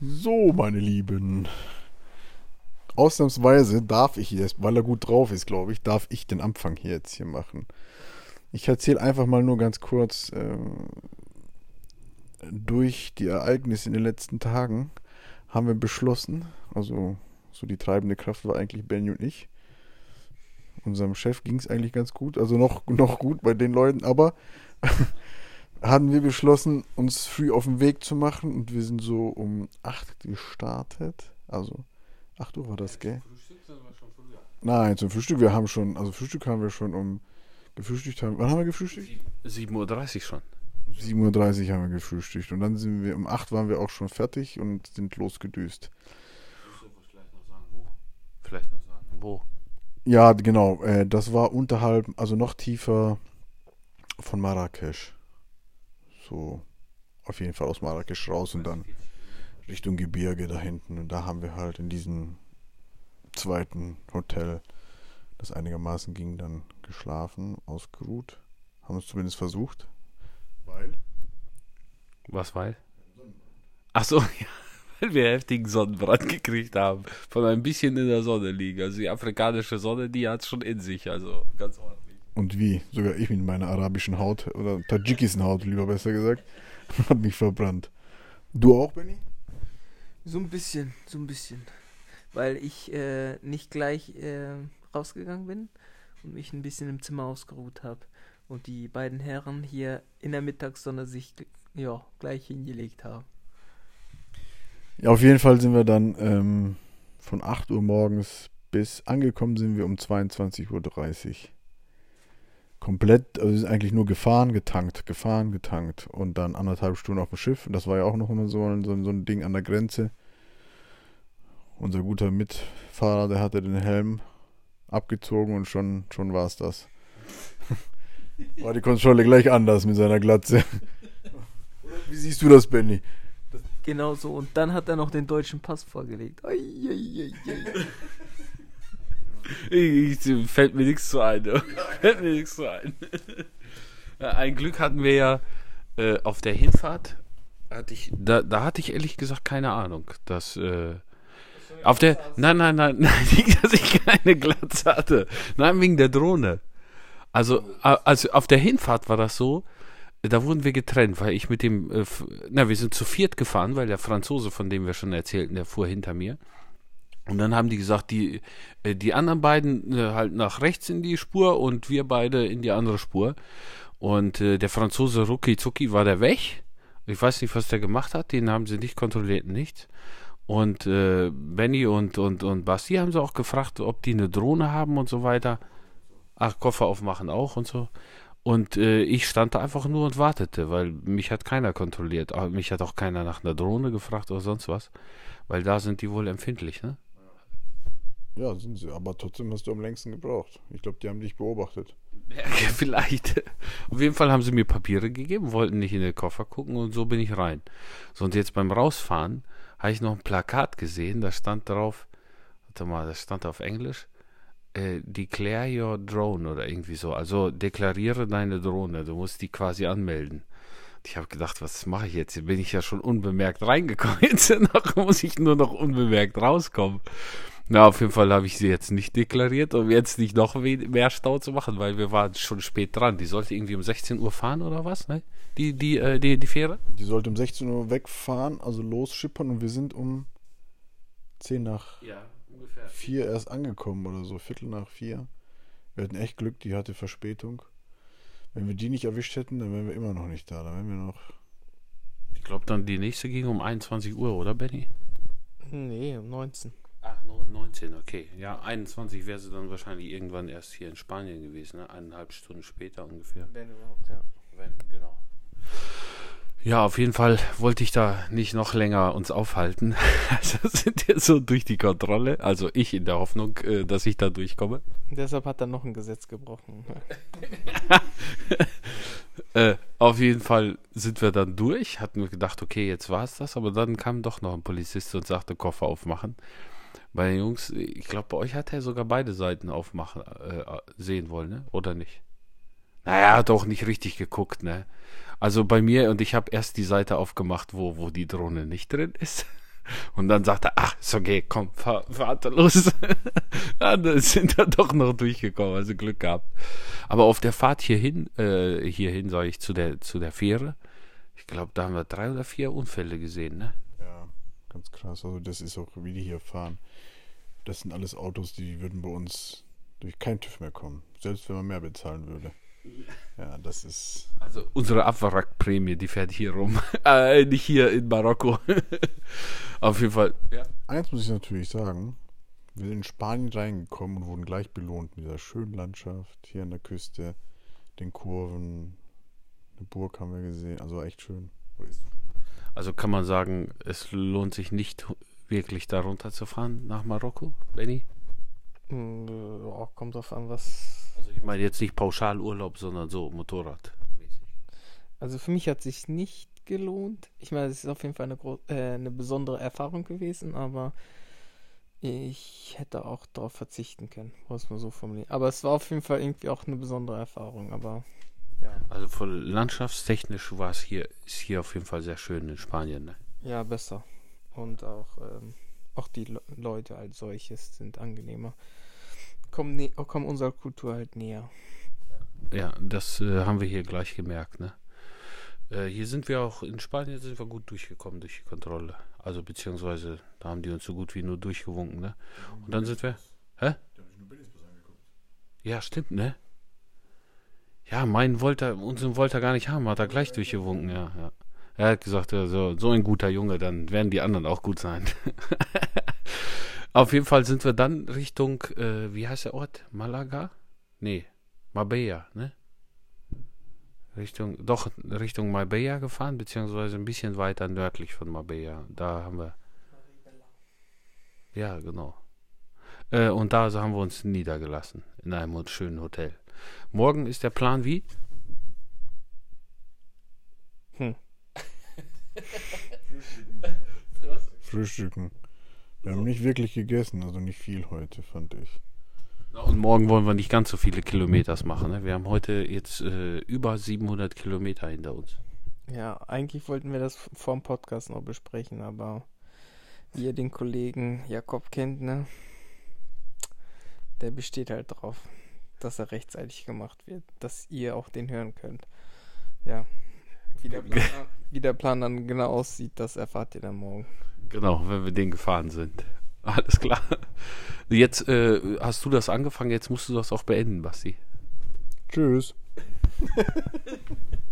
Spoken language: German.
So, meine Lieben. Ausnahmsweise darf ich jetzt, weil er gut drauf ist, glaube ich, darf ich den Anfang hier jetzt hier machen. Ich erzähle einfach mal nur ganz kurz äh, durch die Ereignisse in den letzten Tagen haben wir beschlossen, also so die treibende Kraft war eigentlich Benny und ich. Unserem Chef ging es eigentlich ganz gut, also noch, noch gut bei den Leuten, aber haben wir beschlossen, uns früh auf den Weg zu machen und wir sind so um 8 gestartet. Also 8 Uhr war das, gell? Nein, zum Frühstück, wir haben schon, also Frühstück haben wir schon um gefrühstückt haben. Wann haben wir gefrühstückt? 7.30 Uhr schon. 7.30 Uhr haben wir gefrühstückt und dann sind wir, um 8 waren wir auch schon fertig und sind losgedüst. Vielleicht noch sagen, wo? Ja, genau, äh, das war unterhalb, also noch tiefer von Marrakesch. So, auf jeden Fall aus Marrakesch raus und dann Richtung Gebirge da hinten. Und da haben wir halt in diesem zweiten Hotel, das einigermaßen ging, dann geschlafen, ausgeruht. Haben es zumindest versucht. Weil? Was weil? Ach so, ja, weil wir heftigen Sonnenbrand gekriegt haben. Von ein bisschen in der Sonne liegen. Also die afrikanische Sonne, die hat schon in sich. Also ganz ordentlich. Und wie? Sogar ich mit meiner arabischen Haut oder tadschikischen Haut, lieber besser gesagt, hat mich verbrannt. Du auch, Benny? So ein bisschen, so ein bisschen. Weil ich äh, nicht gleich äh, rausgegangen bin und mich ein bisschen im Zimmer ausgeruht habe. Und die beiden Herren hier in der Mittagssonne sich ja, gleich hingelegt haben. Ja, auf jeden Fall sind wir dann ähm, von 8 Uhr morgens bis angekommen sind wir um 22.30 Uhr. Komplett, also wir sind eigentlich nur gefahren, getankt, gefahren, getankt und dann anderthalb Stunden auf dem Schiff. Und das war ja auch noch immer so, so, so ein Ding an der Grenze. Unser guter Mitfahrer, der hatte den Helm abgezogen und schon, schon war es das. war die Kontrolle gleich anders mit seiner Glatze. Wie siehst du das, Benny? Genau so. Und dann hat er noch den deutschen Pass vorgelegt. Ei, ei, ei, Ich, ich, fällt mir nichts zu ein. ne? fällt mir nichts zu ein. Ein Glück hatten wir ja äh, auf der Hinfahrt. Hatte ich, da, da hatte ich ehrlich gesagt keine Ahnung, dass. Äh, auf der. Nein, nein, nein, nein, nicht, dass ich keine Glatze hatte. Nein, wegen der Drohne. Also, also auf der Hinfahrt war das so, da wurden wir getrennt, weil ich mit dem, äh, na, wir sind zu viert gefahren, weil der Franzose, von dem wir schon erzählten, der fuhr hinter mir. Und dann haben die gesagt, die, äh, die anderen beiden äh, halt nach rechts in die Spur und wir beide in die andere Spur. Und äh, der Franzose Rucki Zucki war der weg. Ich weiß nicht, was der gemacht hat, den haben sie nicht kontrolliert, nichts. Und äh, Benny und, und, und Basti haben sie auch gefragt, ob die eine Drohne haben und so weiter. Ach, Koffer aufmachen auch und so. Und äh, ich stand da einfach nur und wartete, weil mich hat keiner kontrolliert. Ah, Mich hat auch keiner nach einer Drohne gefragt oder sonst was. Weil da sind die wohl empfindlich, ne? Ja, sind sie, aber trotzdem hast du am längsten gebraucht. Ich glaube, die haben dich beobachtet. Ja, vielleicht. Auf jeden Fall haben sie mir Papiere gegeben, wollten nicht in den Koffer gucken und so bin ich rein. So, und jetzt beim Rausfahren habe ich noch ein Plakat gesehen, da stand drauf, warte mal, das stand auf Englisch, äh, Declare your drone oder irgendwie so. Also deklariere deine Drohne, du musst die quasi anmelden. Ich habe gedacht, was mache ich jetzt? Hier bin ich ja schon unbemerkt reingekommen. Jetzt muss ich nur noch unbemerkt rauskommen. Na, auf jeden Fall habe ich sie jetzt nicht deklariert, um jetzt nicht noch mehr Stau zu machen, weil wir waren schon spät dran. Die sollte irgendwie um 16 Uhr fahren oder was, ne? Die, die, äh, die, die Fähre? Die sollte um 16 Uhr wegfahren, also losschippern und wir sind um 10 nach Ja, ungefähr. 4 erst angekommen oder so, Viertel nach 4. Wir hatten echt Glück, die hatte Verspätung. Wenn wir die nicht erwischt hätten, dann wären wir immer noch nicht da. Dann wären wir noch. Ich glaube dann die nächste ging um 21 Uhr, oder Benny? Nee, um 19. Ach, no- 19, okay. Ja, 21 wäre sie dann wahrscheinlich irgendwann erst hier in Spanien gewesen, ne? Eineinhalb Stunden später ungefähr. Wenn überhaupt, ja. Wenn, genau. Ja, auf jeden Fall wollte ich da nicht noch länger uns aufhalten. Also sind wir so durch die Kontrolle. Also ich in der Hoffnung, äh, dass ich da durchkomme. Deshalb hat er noch ein Gesetz gebrochen. Äh, auf jeden Fall sind wir dann durch. Hatten wir gedacht, okay, jetzt war es das. Aber dann kam doch noch ein Polizist und sagte, Koffer aufmachen. Bei den Jungs, ich glaube, bei euch hat er sogar beide Seiten aufmachen äh, sehen wollen, ne? Oder nicht? Naja, hat auch nicht richtig geguckt, ne? Also bei mir und ich habe erst die Seite aufgemacht, wo, wo die Drohne nicht drin ist. Und dann sagt er, ach, ist okay, komm, fahr, fahrt los. ja, dann sind wir doch noch durchgekommen, also Glück gehabt. Aber auf der Fahrt hierhin, äh, hierhin sage ich, zu der, zu der Fähre, ich glaube, da haben wir drei oder vier Unfälle gesehen, ne? Ganz krass. Also das ist auch, wie die hier fahren. Das sind alles Autos, die würden bei uns durch kein TÜV mehr kommen. Selbst wenn man mehr bezahlen würde. Ja, das ist. Also unsere Abwrackprämie, die fährt hier rum. äh, nicht hier in Marokko. Auf jeden Fall. Ja. Eins muss ich natürlich sagen. Wir sind in Spanien reingekommen und wurden gleich belohnt mit dieser schönen Landschaft hier an der Küste, den Kurven. Eine Burg haben wir gesehen. Also echt schön. Also kann man sagen, es lohnt sich nicht wirklich darunter zu fahren nach Marokko, Benny? Mm, Ja, kommt drauf an, was. Also ich meine jetzt nicht Pauschalurlaub, sondern so Motorrad. Also für mich hat sich nicht gelohnt. Ich meine, es ist auf jeden Fall eine, äh, eine besondere Erfahrung gewesen, aber ich hätte auch darauf verzichten können, muss man so formulieren. Aber es war auf jeden Fall irgendwie auch eine besondere Erfahrung, aber ja. Also von landschaftstechnisch war es hier, ist hier auf jeden Fall sehr schön in Spanien. Ne? Ja, besser. Und auch, ähm, auch die Le Leute als solches sind angenehmer. Kommen, nä- kommen unserer Kultur halt näher. Ja, das äh, haben wir hier gleich gemerkt. Ne? Äh, hier sind wir auch, in Spanien sind wir gut durchgekommen durch die Kontrolle. Also beziehungsweise, da haben die uns so gut wie nur durchgewunken. Ne? Und dann sind wir... Hä? Ja, stimmt, ne? Ja, meinen wollte er, unseren wollte er gar nicht haben, hat er gleich durchgewunken, ja, ja. Er hat gesagt, so, so ein guter Junge, dann werden die anderen auch gut sein. Auf jeden Fall sind wir dann Richtung, äh, wie heißt der Ort? Malaga? Nee, Marbella, ne? Richtung, doch, Richtung Marbella gefahren, beziehungsweise ein bisschen weiter nördlich von Marbella. Da haben wir. Ja, genau. Äh, und da haben wir uns niedergelassen, in einem schönen Hotel. Morgen ist der Plan wie? Hm. Frühstücken. Wir haben nicht wirklich gegessen, also nicht viel heute, fand ich. Und morgen wollen wir nicht ganz so viele Kilometers machen. Ne? Wir haben heute jetzt äh, über 700 Kilometer hinter uns. Ja, eigentlich wollten wir das v- vor dem Podcast noch besprechen, aber wie ihr den Kollegen Jakob kennt, ne? Der besteht halt drauf, dass er rechtzeitig gemacht wird, dass ihr auch den hören könnt. Ja. Wie der Plan, wie der Plan dann genau aussieht, das erfahrt ihr dann morgen. Genau, wenn wir den gefahren sind. Alles klar. Jetzt äh, hast du das angefangen, jetzt musst du das auch beenden, Basti. Tschüss.